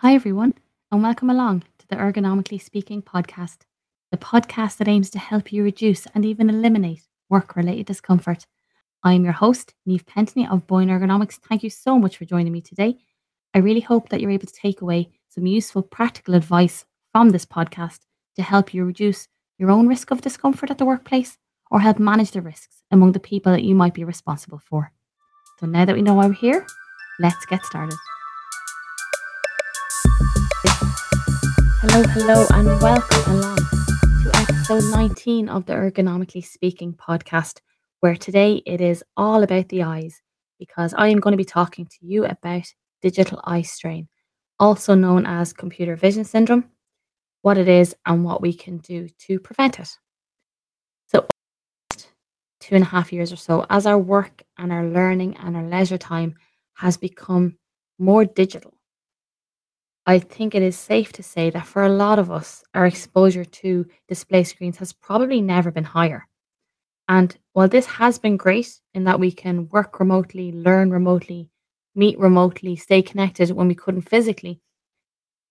Hi, everyone, and welcome along to the Ergonomically Speaking podcast, the podcast that aims to help you reduce and even eliminate work related discomfort. I'm your host, Niamh Pentony of Boyne Ergonomics. Thank you so much for joining me today. I really hope that you're able to take away some useful practical advice from this podcast to help you reduce your own risk of discomfort at the workplace or help manage the risks among the people that you might be responsible for. So now that we know why we're here, let's get started. Hello, hello, and welcome along to episode 19 of the Ergonomically Speaking podcast, where today it is all about the eyes because I am going to be talking to you about digital eye strain, also known as computer vision syndrome, what it is, and what we can do to prevent it. So, two and a half years or so, as our work and our learning and our leisure time has become more digital I think it is safe to say that for a lot of us, our exposure to display screens has probably never been higher. And while this has been great in that we can work remotely, learn remotely, meet remotely, stay connected when we couldn't physically,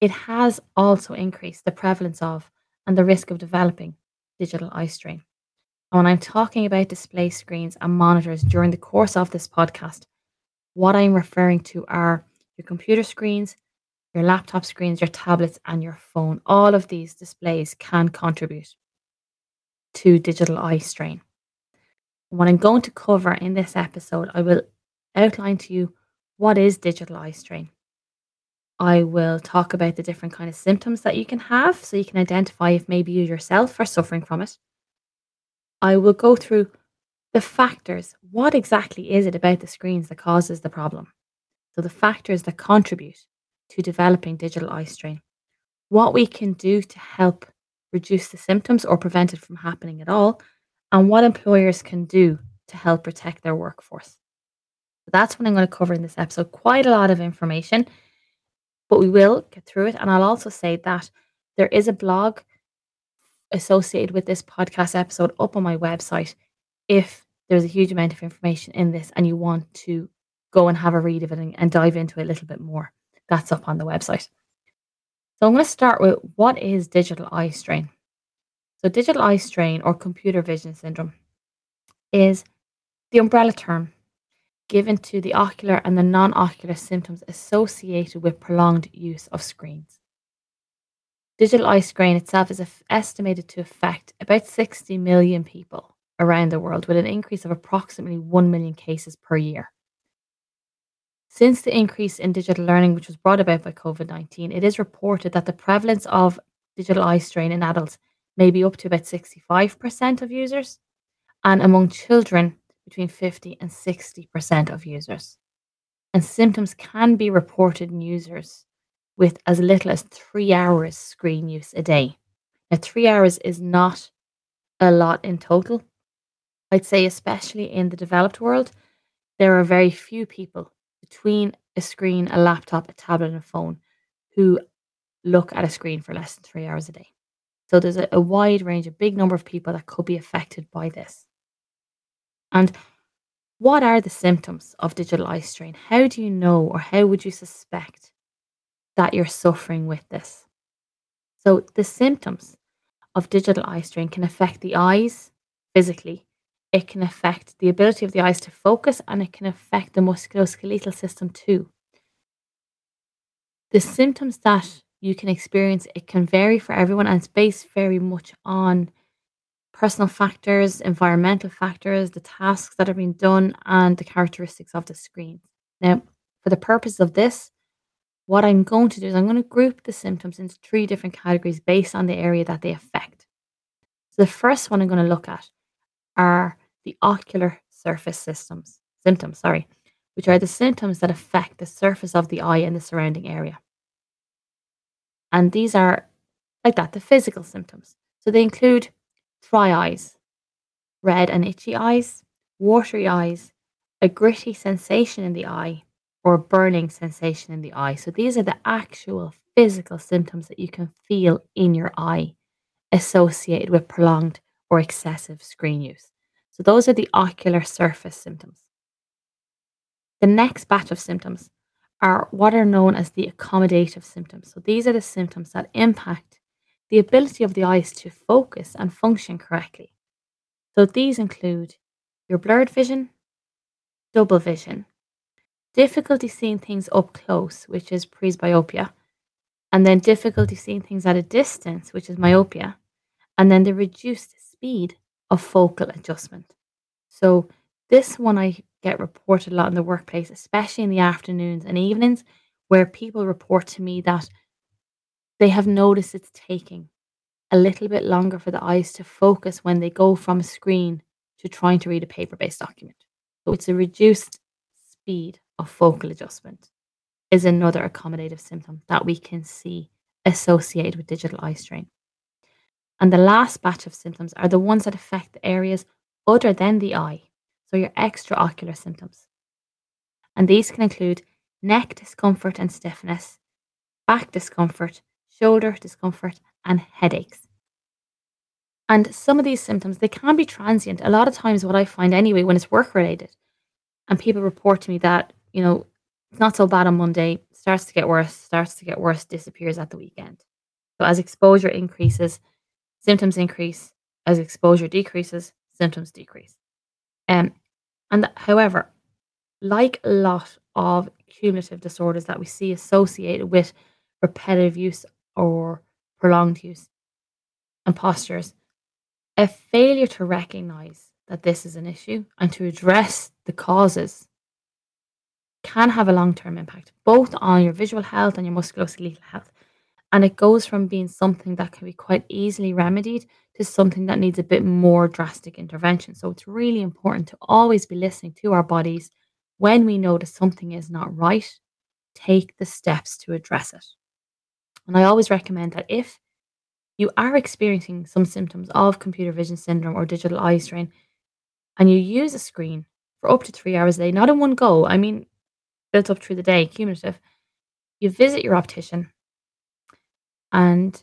it has also increased the prevalence of and the risk of developing digital eye strain. And when I'm talking about display screens and monitors during the course of this podcast, what I'm referring to are your computer screens, your laptop screens, your tablets, and your phone. All of these displays can contribute to digital eye strain. What I'm going to cover in this episode, I will outline to you what is digital eye strain. I will talk about the different kind of symptoms that you can have so you can identify if maybe you yourself are suffering from it. I will go through the factors. What exactly is it about the screens that causes the problem? So, the factors that contribute to developing digital eye strain, what we can do to help reduce the symptoms or prevent it from happening at all, and what employers can do to help protect their workforce. So that's what I'm going to cover in this episode. Quite a lot of information, but we will get through it. And I'll also say that there is a blog associated with this podcast episode up on my website if there's a huge amount of information in this and you want to go and have a read of it and, and dive into it a little bit more. That's up on the website. So I'm going to start with what is digital eye strain? So, digital eye strain or computer vision syndrome is the umbrella term given to the ocular and the non ocular symptoms associated with prolonged use of screens. Digital eye strain itself is estimated to affect about 60 million people around the world, with an increase of approximately 1 million cases per year. Since the increase in digital learning, which was brought about by COVID 19, it is reported that the prevalence of digital eye strain in adults may be up to about 65% of users, and among children, between 50 and 60% of users. And symptoms can be reported in users with as little as three hours screen use a day. Now, three hours is not a lot in total. I'd say, especially in the developed world, there are very few people between a screen, a laptop, a tablet, and a phone who look at a screen for less than three hours a day. So there's a, a wide range, a big number of people that could be affected by this. And what are the symptoms of digital eye strain? How do you know, or how would you suspect that you're suffering with this? So, the symptoms of digital eye strain can affect the eyes physically, it can affect the ability of the eyes to focus and it can affect the musculoskeletal system too. The symptoms that you can experience, it can vary for everyone and it's based very much on personal factors, environmental factors, the tasks that are being done, and the characteristics of the screen. Now, for the purpose of this, what I'm going to do is I'm going to group the symptoms into three different categories based on the area that they affect. So the first one I'm going to look at are the ocular surface systems symptoms, sorry, which are the symptoms that affect the surface of the eye and the surrounding area. And these are like that, the physical symptoms. So they include dry eyes, red and itchy eyes, watery eyes, a gritty sensation in the eye, or burning sensation in the eye. So these are the actual physical symptoms that you can feel in your eye associated with prolonged or excessive screen use. So those are the ocular surface symptoms. The next batch of symptoms are what are known as the accommodative symptoms. So these are the symptoms that impact the ability of the eyes to focus and function correctly. So these include your blurred vision, double vision, difficulty seeing things up close, which is presbyopia, and then difficulty seeing things at a distance, which is myopia, and then the reduced speed of focal adjustment. So this one I get reported a lot in the workplace, especially in the afternoons and evenings, where people report to me that they have noticed it's taking a little bit longer for the eyes to focus when they go from a screen to trying to read a paper based document. So it's a reduced speed of focal adjustment, is another accommodative symptom that we can see associated with digital eye strain. And the last batch of symptoms are the ones that affect the areas other than the eye, so your extraocular symptoms. And these can include neck discomfort and stiffness, back discomfort, shoulder discomfort, and headaches. And some of these symptoms, they can be transient. A lot of times, what I find anyway, when it's work related, and people report to me that, you know, it's not so bad on Monday, starts to get worse, starts to get worse, disappears at the weekend. So as exposure increases, symptoms increase. As exposure decreases, symptoms decrease. Um, and however, like a lot of cumulative disorders that we see associated with repetitive use or prolonged use and postures, a failure to recognize that this is an issue and to address the causes can have a long term impact, both on your visual health and your musculoskeletal health. And it goes from being something that can be quite easily remedied to something that needs a bit more drastic intervention. So it's really important to always be listening to our bodies when we notice something is not right, take the steps to address it. And I always recommend that if you are experiencing some symptoms of computer vision syndrome or digital eye strain, and you use a screen for up to three hours a day, not in one go, I mean, built up through the day, cumulative, you visit your optician and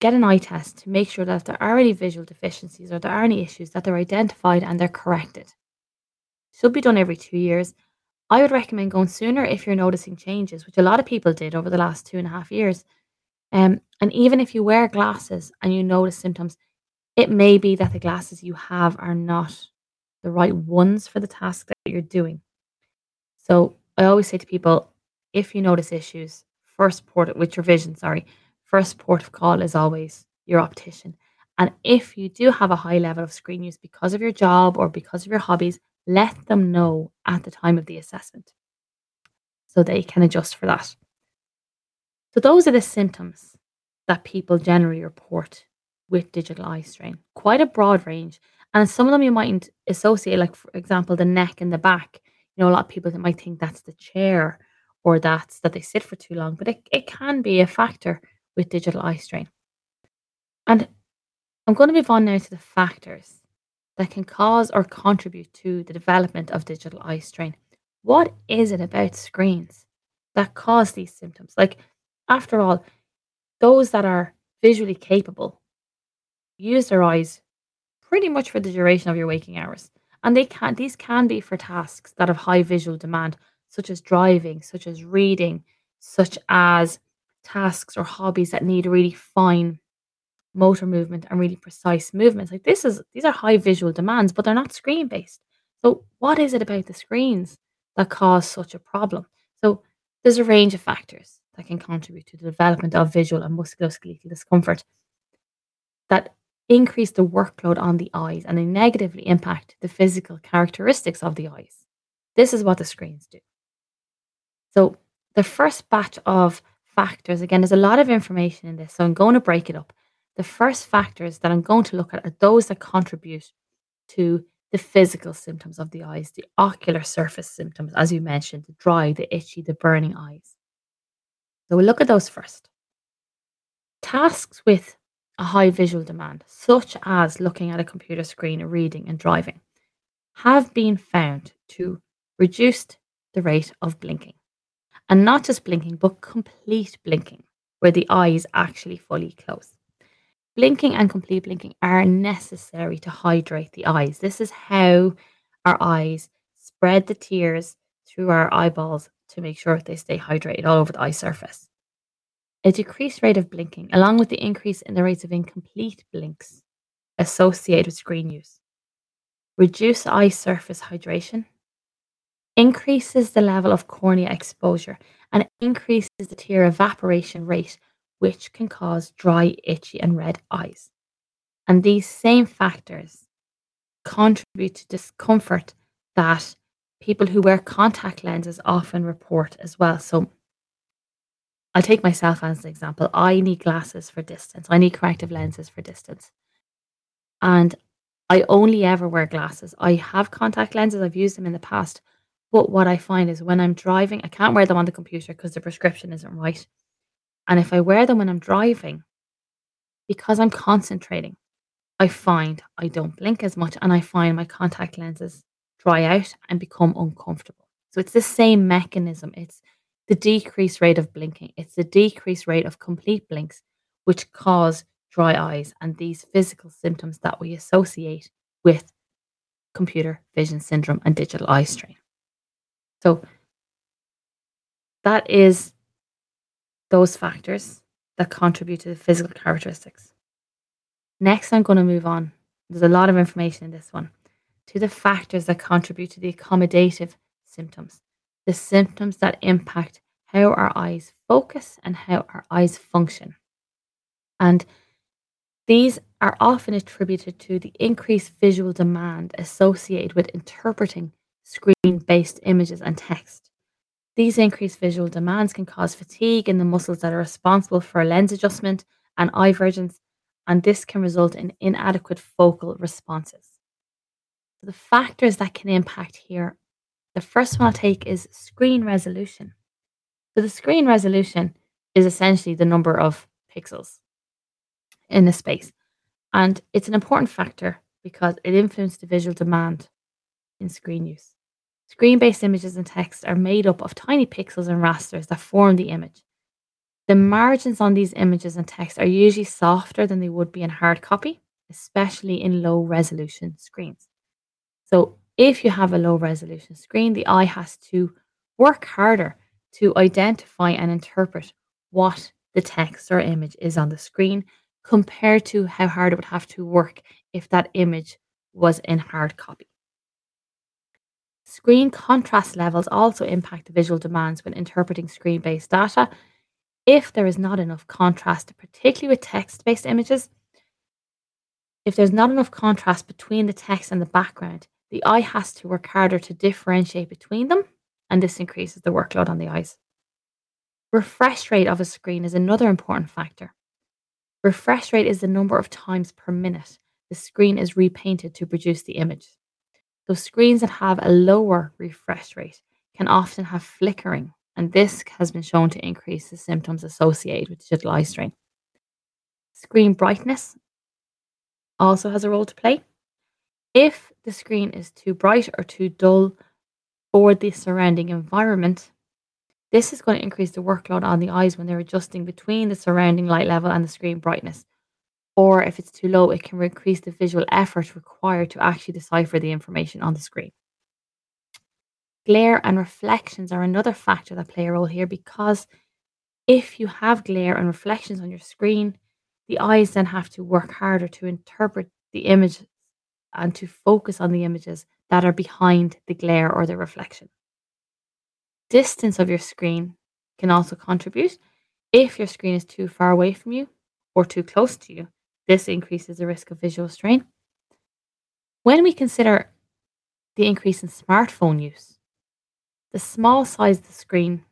get an eye test to make sure that if there are any visual deficiencies or there are any issues, that they're identified and they're corrected. Should be done every two years. I would recommend going sooner if you're noticing changes, which a lot of people did over the last two and a half years. Um, and even if you wear glasses and you notice symptoms, it may be that the glasses you have are not the right ones for the task that you're doing. So I always say to people, if you notice issues, first port it with your vision, sorry, first port of call is always your optician. And if you do have a high level of screen use because of your job or because of your hobbies, let them know at the time of the assessment so they can adjust for that. So, those are the symptoms that people generally report with digital eye strain. Quite a broad range. And some of them you mightn't associate, like, for example, the neck and the back. You know, a lot of people might think that's the chair or that's that they sit for too long, but it, it can be a factor with digital eye strain. And I'm going to move on now to the factors that can cause or contribute to the development of digital eye strain. What is it about screens that cause these symptoms? Like, after all, those that are visually capable use their eyes pretty much for the duration of your waking hours. And they can these can be for tasks that have high visual demand, such as driving, such as reading, such as tasks or hobbies that need really fine motor movement and really precise movements. Like this is these are high visual demands, but they're not screen based. So what is it about the screens that cause such a problem? So there's a range of factors that can contribute to the development of visual and musculoskeletal discomfort that increase the workload on the eyes and they negatively impact the physical characteristics of the eyes. This is what the screens do. So the first batch of factors, again, there's a lot of information in this, so I'm going to break it up. The first factors that I'm going to look at are those that contribute to the physical symptoms of the eyes, the ocular surface symptoms, as you mentioned, the dry, the itchy, the burning eyes. So we'll look at those first. Tasks with a high visual demand, such as looking at a computer screen, reading, and driving, have been found to reduce the rate of blinking. And not just blinking, but complete blinking, where the eye is actually fully closed. Blinking and complete blinking are necessary to hydrate the eyes. This is how our eyes spread the tears through our eyeballs to make sure they stay hydrated all over the eye surface. A decreased rate of blinking, along with the increase in the rates of incomplete blinks associated with screen use, reduce eye surface hydration, increases the level of cornea exposure, and increases the tear evaporation rate, which can cause dry, itchy, and red eyes. And these same factors contribute to discomfort that people who wear contact lenses often report as well. So I'll take myself as an example. I need glasses for distance. I need corrective lenses for distance. And I only ever wear glasses. I have contact lenses. I've used them in the past. But what I find is when I'm driving, I can't wear them on the computer because the prescription isn't right. And if I wear them when I'm driving, because I'm concentrating, I find I don't blink as much and I find my contact lenses dry out and become uncomfortable. So it's the same mechanism. It's the decreased rate of blinking, it's the decreased rate of complete blinks, which cause dry eyes and these physical symptoms that we associate with computer vision syndrome and digital eye strain. So that is those factors that contribute to the physical characteristics. Next, I'm going to move on. There's a lot of information in this one to the factors that contribute to the accommodative symptoms, the symptoms that impact how our eyes focus and how our eyes function. And these are often attributed to the increased visual demand associated with interpreting screen based images and text. These increased visual demands can cause fatigue in the muscles that are responsible for lens adjustment and eye vergence, and this can result in inadequate focal responses So the factors that can impact here, the first one I'll take is screen resolution. So the screen resolution is essentially the number of pixels in a space. And it's an important factor because it influences the visual demand in screen use. Screen based images and text are made up of tiny pixels and rasters that form the image. The margins on these images and text are usually softer than they would be in hard copy, especially in low resolution screens. So if you have a low resolution screen, the eye has to work harder to identify and interpret what the text or image is on the screen compared to how hard it would have to work if that image was in hard copy. Screen contrast levels also impact the visual demands when interpreting screen based data. If there is not enough contrast, particularly with text based images, if there's not enough contrast between the text and the background, the eye has to work harder to differentiate between them, and this increases the workload on the eyes. Refresh rate of a screen is another important factor. Refresh rate is the number of times per minute the screen is repainted to produce the image. So, screens that have a lower refresh rate can often have flickering, and this has been shown to increase the symptoms associated with digital eye strain. Screen brightness also has a role to play. If the screen is too bright or too dull for the surrounding environment, this is going to increase the workload on the eyes when they're adjusting between the surrounding light level and the screen brightness. Or if it's too low, it can increase the visual effort required to actually decipher the information on the screen. Glare and reflections are another factor that play a role here because if you have glare and reflections on your screen, the eyes then have to work harder to interpret the image and to focus on the images that are behind the glare or the reflection. Distance of your screen can also contribute. If your screen is too far away from you or too close to you, this increases the risk of visual strain. When we consider the increase in smartphone use, the small size of the screen,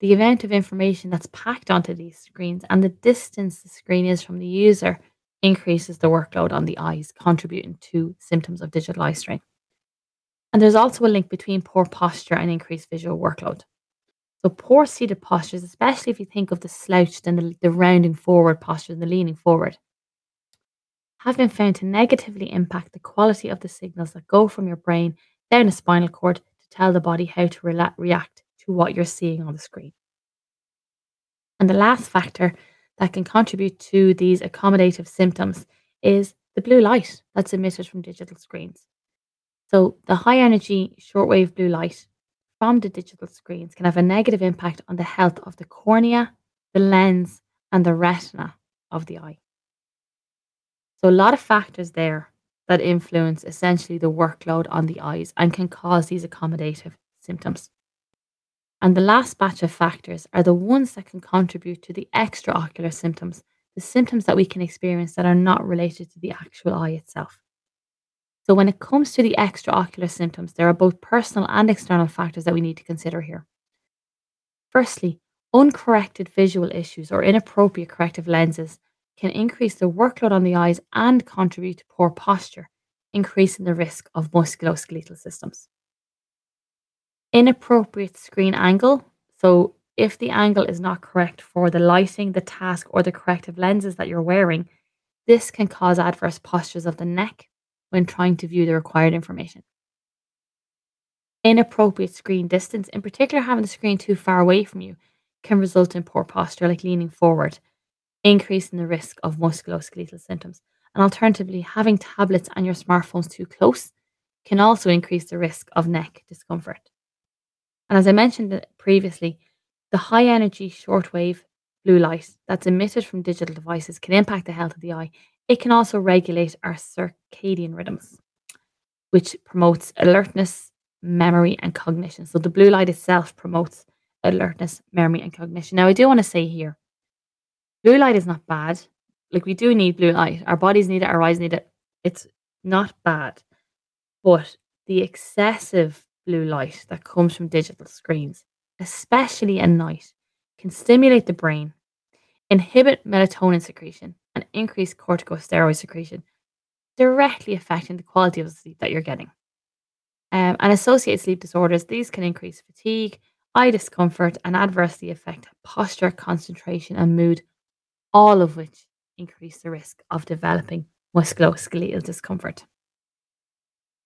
the amount of information that's packed onto these screens, and the distance the screen is from the user increases the workload on the eyes, contributing to symptoms of digital eye strain. And there's also a link between poor posture and increased visual workload. So, poor seated postures, especially if you think of the slouched and the, the rounding forward posture and the leaning forward, have been found to negatively impact the quality of the signals that go from your brain down the spinal cord to tell the body how to re- react to what you're seeing on the screen. And the last factor that can contribute to these accommodative symptoms is the blue light that's emitted from digital screens. So, the high energy shortwave blue light from the digital screens can have a negative impact on the health of the cornea, the lens, and the retina of the eye. So, a lot of factors there that influence essentially the workload on the eyes and can cause these accommodative symptoms. And the last batch of factors are the ones that can contribute to the extraocular symptoms, the symptoms that we can experience that are not related to the actual eye itself. So, when it comes to the extraocular symptoms, there are both personal and external factors that we need to consider here. Firstly, uncorrected visual issues or inappropriate corrective lenses can increase the workload on the eyes and contribute to poor posture, increasing the risk of musculoskeletal systems. Inappropriate screen angle. So, if the angle is not correct for the lighting, the task, or the corrective lenses that you're wearing, this can cause adverse postures of the neck when trying to view the required information. Inappropriate screen distance, in particular, having the screen too far away from you, can result in poor posture, like leaning forward, increasing the risk of musculoskeletal symptoms. And alternatively, having tablets and your smartphones too close can also increase the risk of neck discomfort. And as I mentioned previously, the high energy shortwave blue light that's emitted from digital devices can impact the health of the eye. It can also regulate our circadian rhythms, which promotes alertness, memory, and cognition. So the blue light itself promotes alertness, memory, and cognition. Now, I do want to say here blue light is not bad. Like, we do need blue light. Our bodies need it, our eyes need it. It's not bad. But the excessive blue light that comes from digital screens, especially at night, can stimulate the brain, inhibit melatonin secretion, and increase corticosteroid secretion, directly affecting the quality of sleep that you're getting. Um, and associated sleep disorders, these can increase fatigue, eye discomfort, and adversely affect posture, concentration, and mood, all of which increase the risk of developing musculoskeletal discomfort.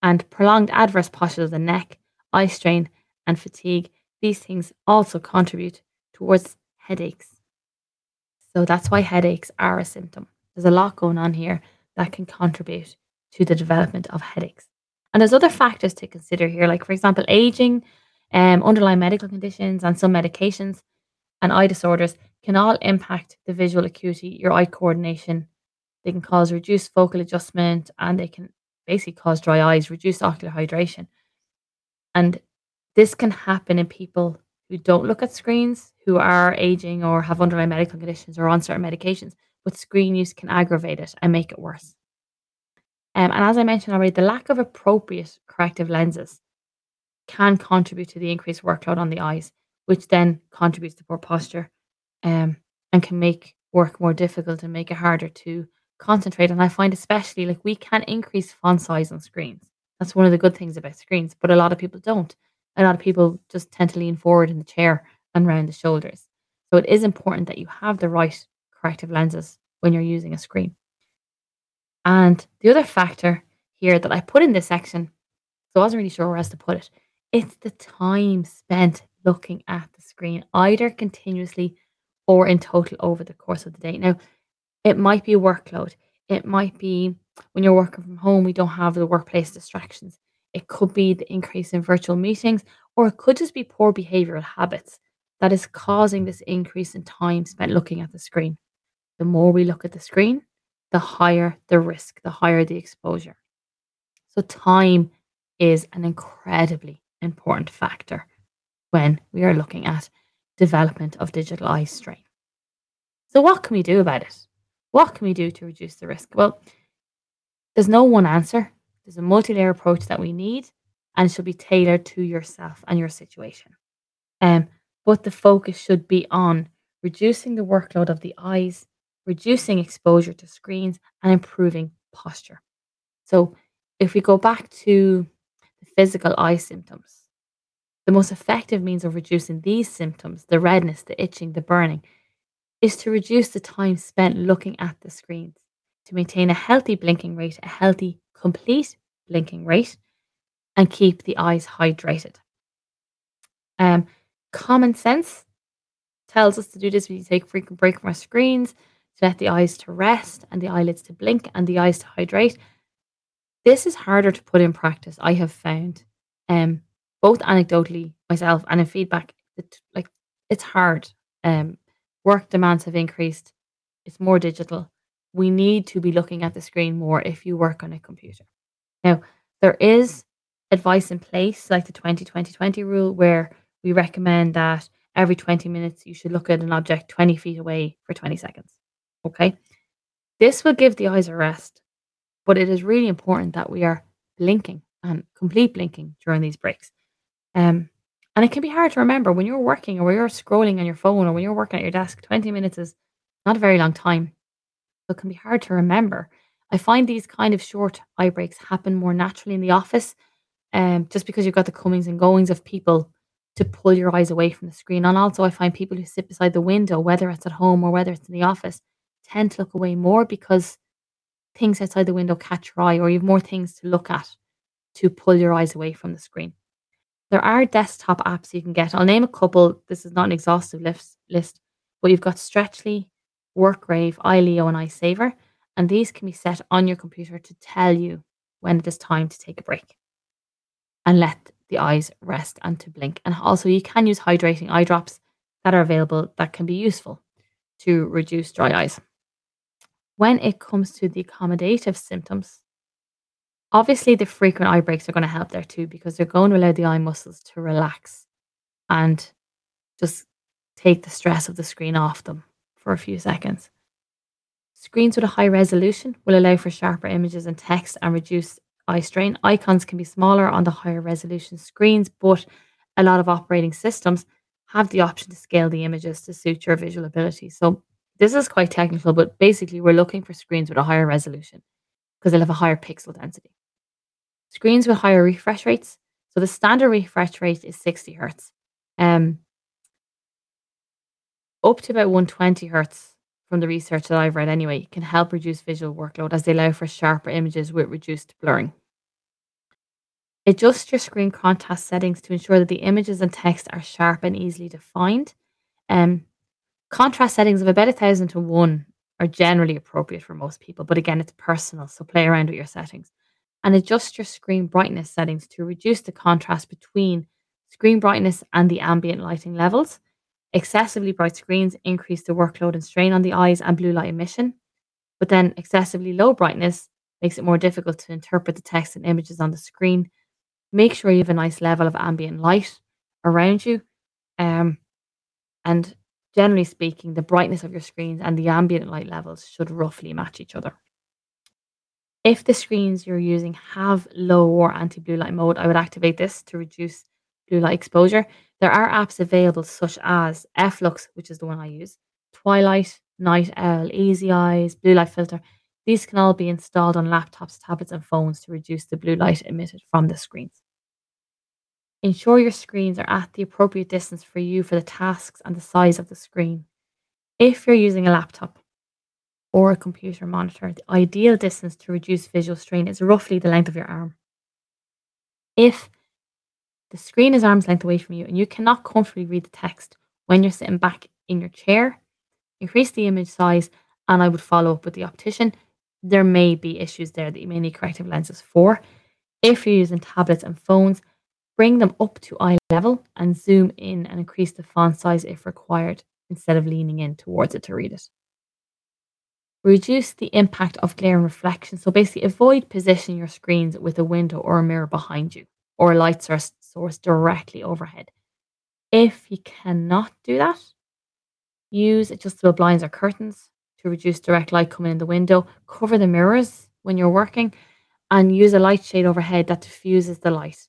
And prolonged adverse posture of the neck, eye strain, and fatigue, these things also contribute towards headaches. So that's why headaches are a symptom. There's a lot going on here that can contribute to the development of headaches. And there's other factors to consider here, like, for example, aging, um, underlying medical conditions, and some medications and eye disorders can all impact the visual acuity, your eye coordination. They can cause reduced focal adjustment and they can basically cause dry eyes, reduced ocular hydration. And this can happen in people who don't look at screens, who are aging or have underlying medical conditions or on certain medications, but screen use can aggravate it and make it worse. Um, and as I mentioned already, the lack of appropriate corrective lenses can contribute to the increased workload on the eyes, which then contributes to poor posture um, and can make work more difficult and make it harder to concentrate. And I find especially like we can increase font size on screens. That's one of the good things about screens, but a lot of people don't. A lot of people just tend to lean forward in the chair and round the shoulders. So it is important that you have the right corrective lenses when you're using a screen. And the other factor here that I put in this section, so I wasn't really sure where else to put it, it's the time spent looking at the screen, either continuously or in total over the course of the day. Now, it might be workload. It might be when you're working from home, we don't have the workplace distractions. It could be the increase in virtual meetings, or it could just be poor behavioral habits that is causing this increase in time spent looking at the screen. The more we look at the screen, the higher the risk, the higher the exposure. So, time is an incredibly important factor when we are looking at development of digital eye strain. So, what can we do about it? What can we do to reduce the risk? Well, there's no one answer. There's a multi layer approach that we need, and should be tailored to yourself and your situation. Um, but the focus should be on reducing the workload of the eyes, reducing exposure to screens, and improving posture. So, if we go back to the physical eye symptoms, the most effective means of reducing these symptoms, the redness, the itching, the burning, is to reduce the time spent looking at the screens, to maintain a healthy blinking rate, a healthy, complete blinking rate, and keep the eyes hydrated. Um, common sense tells us to do this when you take a frequent break from our screens, to let the eyes to rest and the eyelids to blink and the eyes to hydrate. This is harder to put in practice, I have found. Um, both anecdotally myself and in feedback, it like, it's hard. Um, work demands have increased. It's more digital. We need to be looking at the screen more if you work on a computer. Now, there is advice in place, like the 20-20-20 rule, where we recommend that every 20 minutes you should look at an object 20 feet away for 20 seconds. Okay? This will give the eyes a rest, but it is really important that we are blinking and complete blinking during these breaks. Um, and it can be hard to remember when you're working or when you're scrolling on your phone or when you're working at your desk, 20 minutes is not a very long time. So it can be hard to remember. I find these kind of short eye breaks happen more naturally in the office, um, just because you've got the comings and goings of people to pull your eyes away from the screen. And also, I find people who sit beside the window, whether it's at home or whether it's in the office, tend to look away more because things outside the window catch your eye or you have more things to look at to pull your eyes away from the screen. There are desktop apps you can get. I'll name a couple. This is not an exhaustive list, but you've got Stretchly, Workrave, EyeLeo, and iSaver. And these can be set on your computer to tell you when it is time to take a break and let the eyes rest and to blink. And also, you can use hydrating eye drops that are available that can be useful to reduce dry eyes. When it comes to the accommodative symptoms, obviously the frequent eye breaks are going to help there too because they're going to allow the eye muscles to relax and just take the stress of the screen off them for a few seconds. Screens with a high resolution will allow for sharper images and text and reduce eye strain. Icons can be smaller on the higher resolution screens, but a lot of operating systems have the option to scale the images to suit your visual ability. So this is quite technical, but basically we're looking for screens with a higher resolution because they'll have a higher pixel density. Screens with higher refresh rates. So the standard refresh rate is 60 hertz. Um, up to about 120 hertz from the research that I've read anyway can help reduce visual workload as they allow for sharper images with reduced blurring. Adjust your screen contrast settings to ensure that the images and text are sharp and easily defined. Um, contrast settings of about a thousand to one are generally appropriate for most people, but again, it's personal, so play around with your settings. And adjust your screen brightness settings to reduce the contrast between screen brightness and the ambient lighting levels. Excessively bright screens increase the workload and strain on the eyes and blue light emission, but then excessively low brightness makes it more difficult to interpret the text and images on the screen make sure you have a nice level of ambient light around you. Um, and generally speaking, the brightness of your screens and the ambient light levels should roughly match each other. If the screens you're using have low or anti blue light mode, I would activate this to reduce blue light exposure. There are apps available such as f.lux, which is the one I use, Twilight, Night Owl, Easy Eyes, Blue Light Filter. These can all be installed on laptops, tablets, and phones to reduce the blue light emitted from the screens. Ensure your screens are at the appropriate distance for you for the tasks and the size of the screen. If you're using a laptop or a computer monitor, the ideal distance to reduce visual strain is roughly the length of your arm. If the screen is arm's length away from you and you cannot comfortably read the text when you're sitting back in your chair, increase the image size and I would follow up with the optician there may be issues there that you may need corrective lenses for. If you're using tablets and phones, bring them up to eye level and zoom in and increase the font size if required instead of leaning in towards it to read it. Reduce the impact of glare and reflection. So basically, avoid positioning your screens with a window or a mirror behind you or a light source, source directly overhead. If you cannot do that, use adjustable blinds or curtains to reduce direct light coming in the window. Cover the mirrors when you're working and use a light shade overhead that diffuses the light.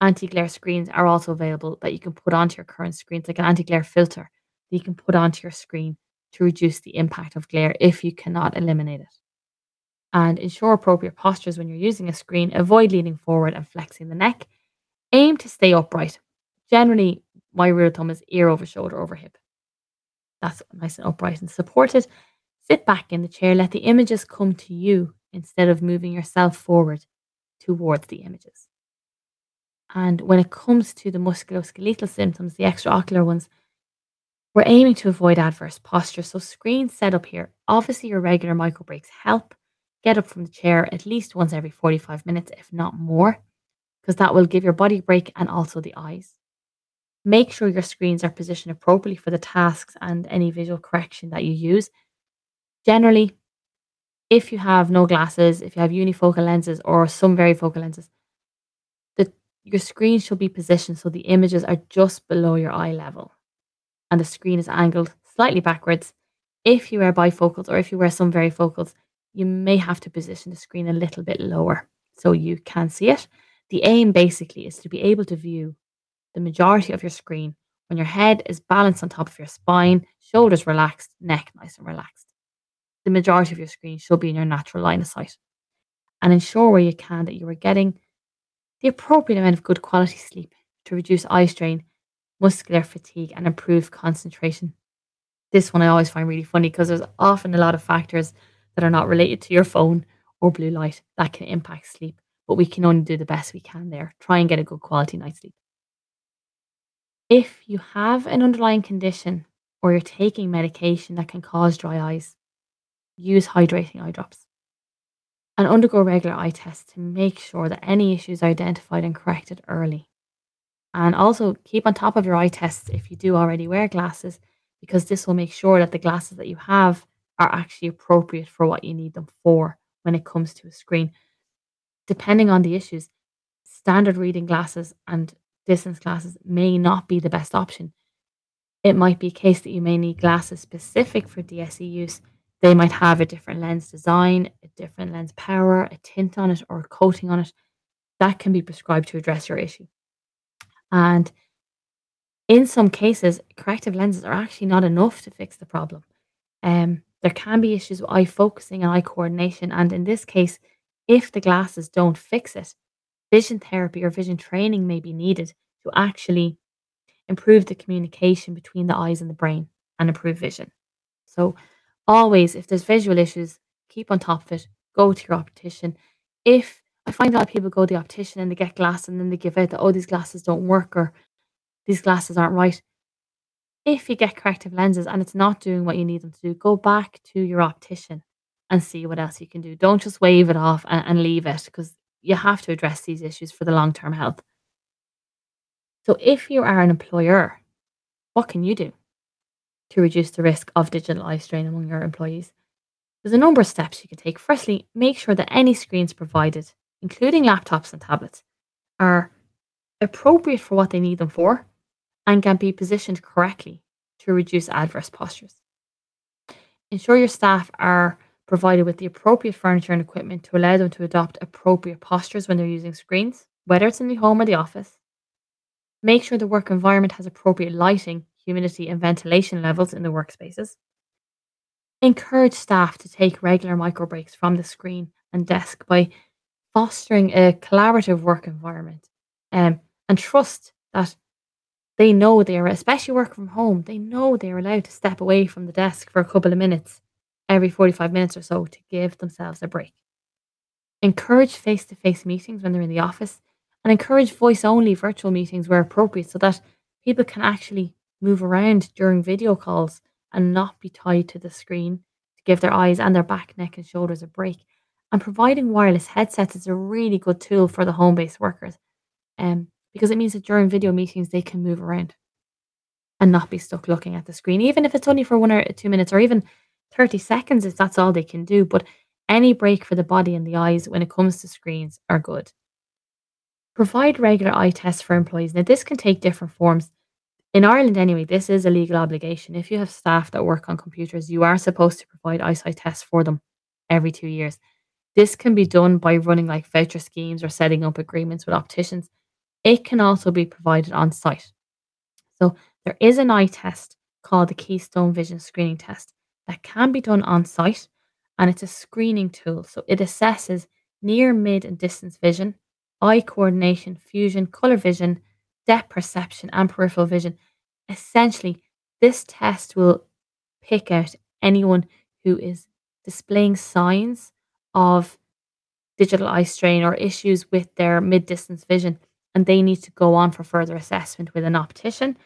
Anti glare screens are also available that you can put onto your current screens, like an anti glare filter that you can put onto your screen to reduce the impact of glare if you cannot eliminate it. And ensure appropriate postures when you're using a screen. Avoid leaning forward and flexing the neck. Aim to stay upright. Generally, my rule of thumb is ear over shoulder over hip. That's nice and upright and supported. Sit back in the chair, let the images come to you instead of moving yourself forward towards the images. And when it comes to the musculoskeletal symptoms, the extraocular ones, we're aiming to avoid adverse posture. So, screen setup here. Obviously, your regular micro breaks help. Get up from the chair at least once every 45 minutes, if not more, because that will give your body a break and also the eyes. Make sure your screens are positioned appropriately for the tasks and any visual correction that you use. Generally, if you have no glasses, if you have unifocal lenses or some varifocal lenses, the your screen should be positioned so the images are just below your eye level and the screen is angled slightly backwards. If you wear bifocals or if you wear some varifocals, you may have to position the screen a little bit lower so you can see it. The aim basically is to be able to view the majority of your screen when your head is balanced on top of your spine, shoulders relaxed, neck nice and relaxed. The majority of your screen should be in your natural line of sight. And ensure where you can that you are getting the appropriate amount of good quality sleep to reduce eye strain, muscular fatigue, and improve concentration. This one I always find really funny because there's often a lot of factors that are not related to your phone or blue light that can impact sleep, but we can only do the best we can there. Try and get a good quality night's sleep. If you have an underlying condition or you're taking medication that can cause dry eyes, use hydrating eye drops. And undergo regular eye tests to make sure that any issues are identified and corrected early. And also keep on top of your eye tests if you do already wear glasses, because this will make sure that the glasses that you have are actually appropriate for what you need them for when it comes to a screen. Depending on the issues, standard reading glasses and distance glasses may not be the best option. It might be a case that you may need glasses specific for DSE use. They might have a different lens design, a different lens power, a tint on it, or a coating on it. That can be prescribed to address your issue. And in some cases, corrective lenses are actually not enough to fix the problem. Um, there can be issues with eye focusing and eye coordination. And in this case, if the glasses don't fix it, vision therapy or vision training may be needed to actually improve the communication between the eyes and the brain and improve vision. So, always, if there's visual issues, keep on top of it. Go to your optician. If I find a lot of people go to the optician and they get glasses and then they give out that, oh, these glasses don't work or these glasses aren't right. If you get corrective lenses and it's not doing what you need them to do, go back to your optician and see what else you can do. Don't just wave it off and, and leave it because you have to address these issues for the long term health. So, if you are an employer, what can you do to reduce the risk of digital eye strain among your employees? There's a number of steps you can take. Firstly, make sure that any screens provided, including laptops and tablets, are appropriate for what they need them for and can be positioned correctly to reduce adverse postures. Ensure your staff are provided with the appropriate furniture and equipment to allow them to adopt appropriate postures when they're using screens, whether it's in the home or the office. Make sure the work environment has appropriate lighting, humidity, and ventilation levels in the workspaces. Encourage staff to take regular micro breaks from the screen and desk by fostering a collaborative work environment um, and trust that they know they are, especially work from home, they know they are allowed to step away from the desk for a couple of minutes every 45 minutes or so to give themselves a break. Encourage face to face meetings when they're in the office and encourage voice only virtual meetings where appropriate so that people can actually move around during video calls and not be tied to the screen to give their eyes and their back, neck, and shoulders a break. And providing wireless headsets is a really good tool for the home based workers um, because it means that during video meetings they can move around and not be stuck looking at the screen, even if it's only for one or two minutes or even 30 seconds if that's all they can do. But any break for the body and the eyes when it comes to screens are good. Provide regular eye tests for employees. Now, this can take different forms. In Ireland, anyway, this is a legal obligation. If you have staff that work on computers, you are supposed to provide eyesight tests for them every two years. This can be done by running like voucher schemes or setting up agreements with opticians. It can also be provided on site. So, there is an eye test called the Keystone Vision Screening Test that can be done on site and it's a screening tool. So it assesses near, mid, and distance vision, eye coordination, fusion, color vision, depth perception, and peripheral vision. Essentially, this test will pick out anyone who is displaying signs of digital eye strain or issues with their mid distance vision, and they need to go on for further assessment with an optician.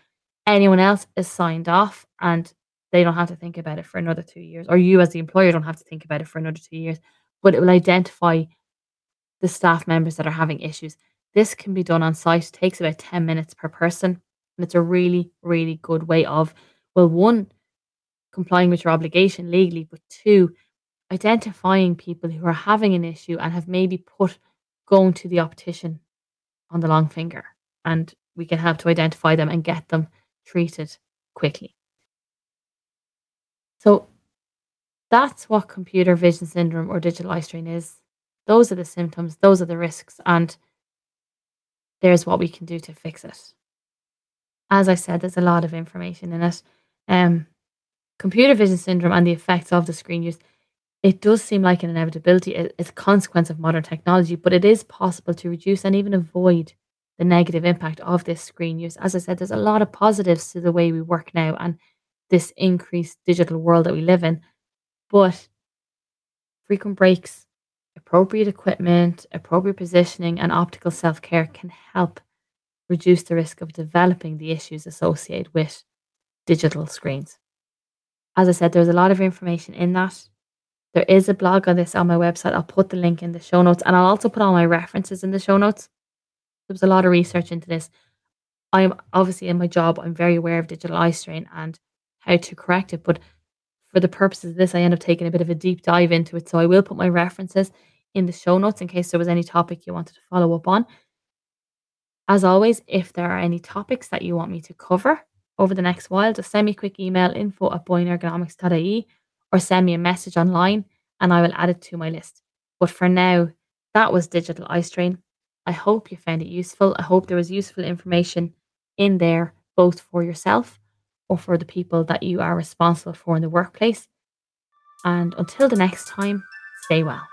Anyone else is signed off, and they don't have to think about it for another two years, or you as the employer don't have to think about it for another two years, but it will identify the staff members that are having issues. This can be done on site, it takes about 10 minutes per person. And it's a really, really good way of, well, one, complying with your obligation legally, but two, identifying people who are having an issue and have maybe put going to the optician on the long finger. And we can help to identify them and get them treated quickly. So that's what computer vision syndrome or digital eye strain is. Those are the symptoms, those are the risks, and there's what we can do to fix it. As I said, there's a lot of information in it. Um, computer vision syndrome and the effects of the screen use, it does seem like an inevitability. It's a consequence of modern technology, but it is possible to reduce and even avoid the negative impact of this screen use. As I said, there's a lot of positives to the way we work now and this increased digital world that we live in. But frequent breaks, appropriate equipment, appropriate positioning, and optical self care can help reduce the risk of developing the issues associated with digital screens. As I said, there's a lot of information in that. There is a blog on this on my website. I'll put the link in the show notes and I'll also put all my references in the show notes. There was a lot of research into this. I'm obviously in my job, I'm very aware of digital eye strain and how to correct it. But for the purposes of this, I end up taking a bit of a deep dive into it. So I will put my references in the show notes in case there was any topic you wanted to follow up on. As always, if there are any topics that you want me to cover over the next while, just send me a quick email info at boyneergonomics.ie or send me a message online and I will add it to my list. But for now, that was Digital Eye Strain. I hope you found it useful. I hope there was useful information in there, both for yourself or for the people that you are responsible for in the workplace. And until the next time, stay well.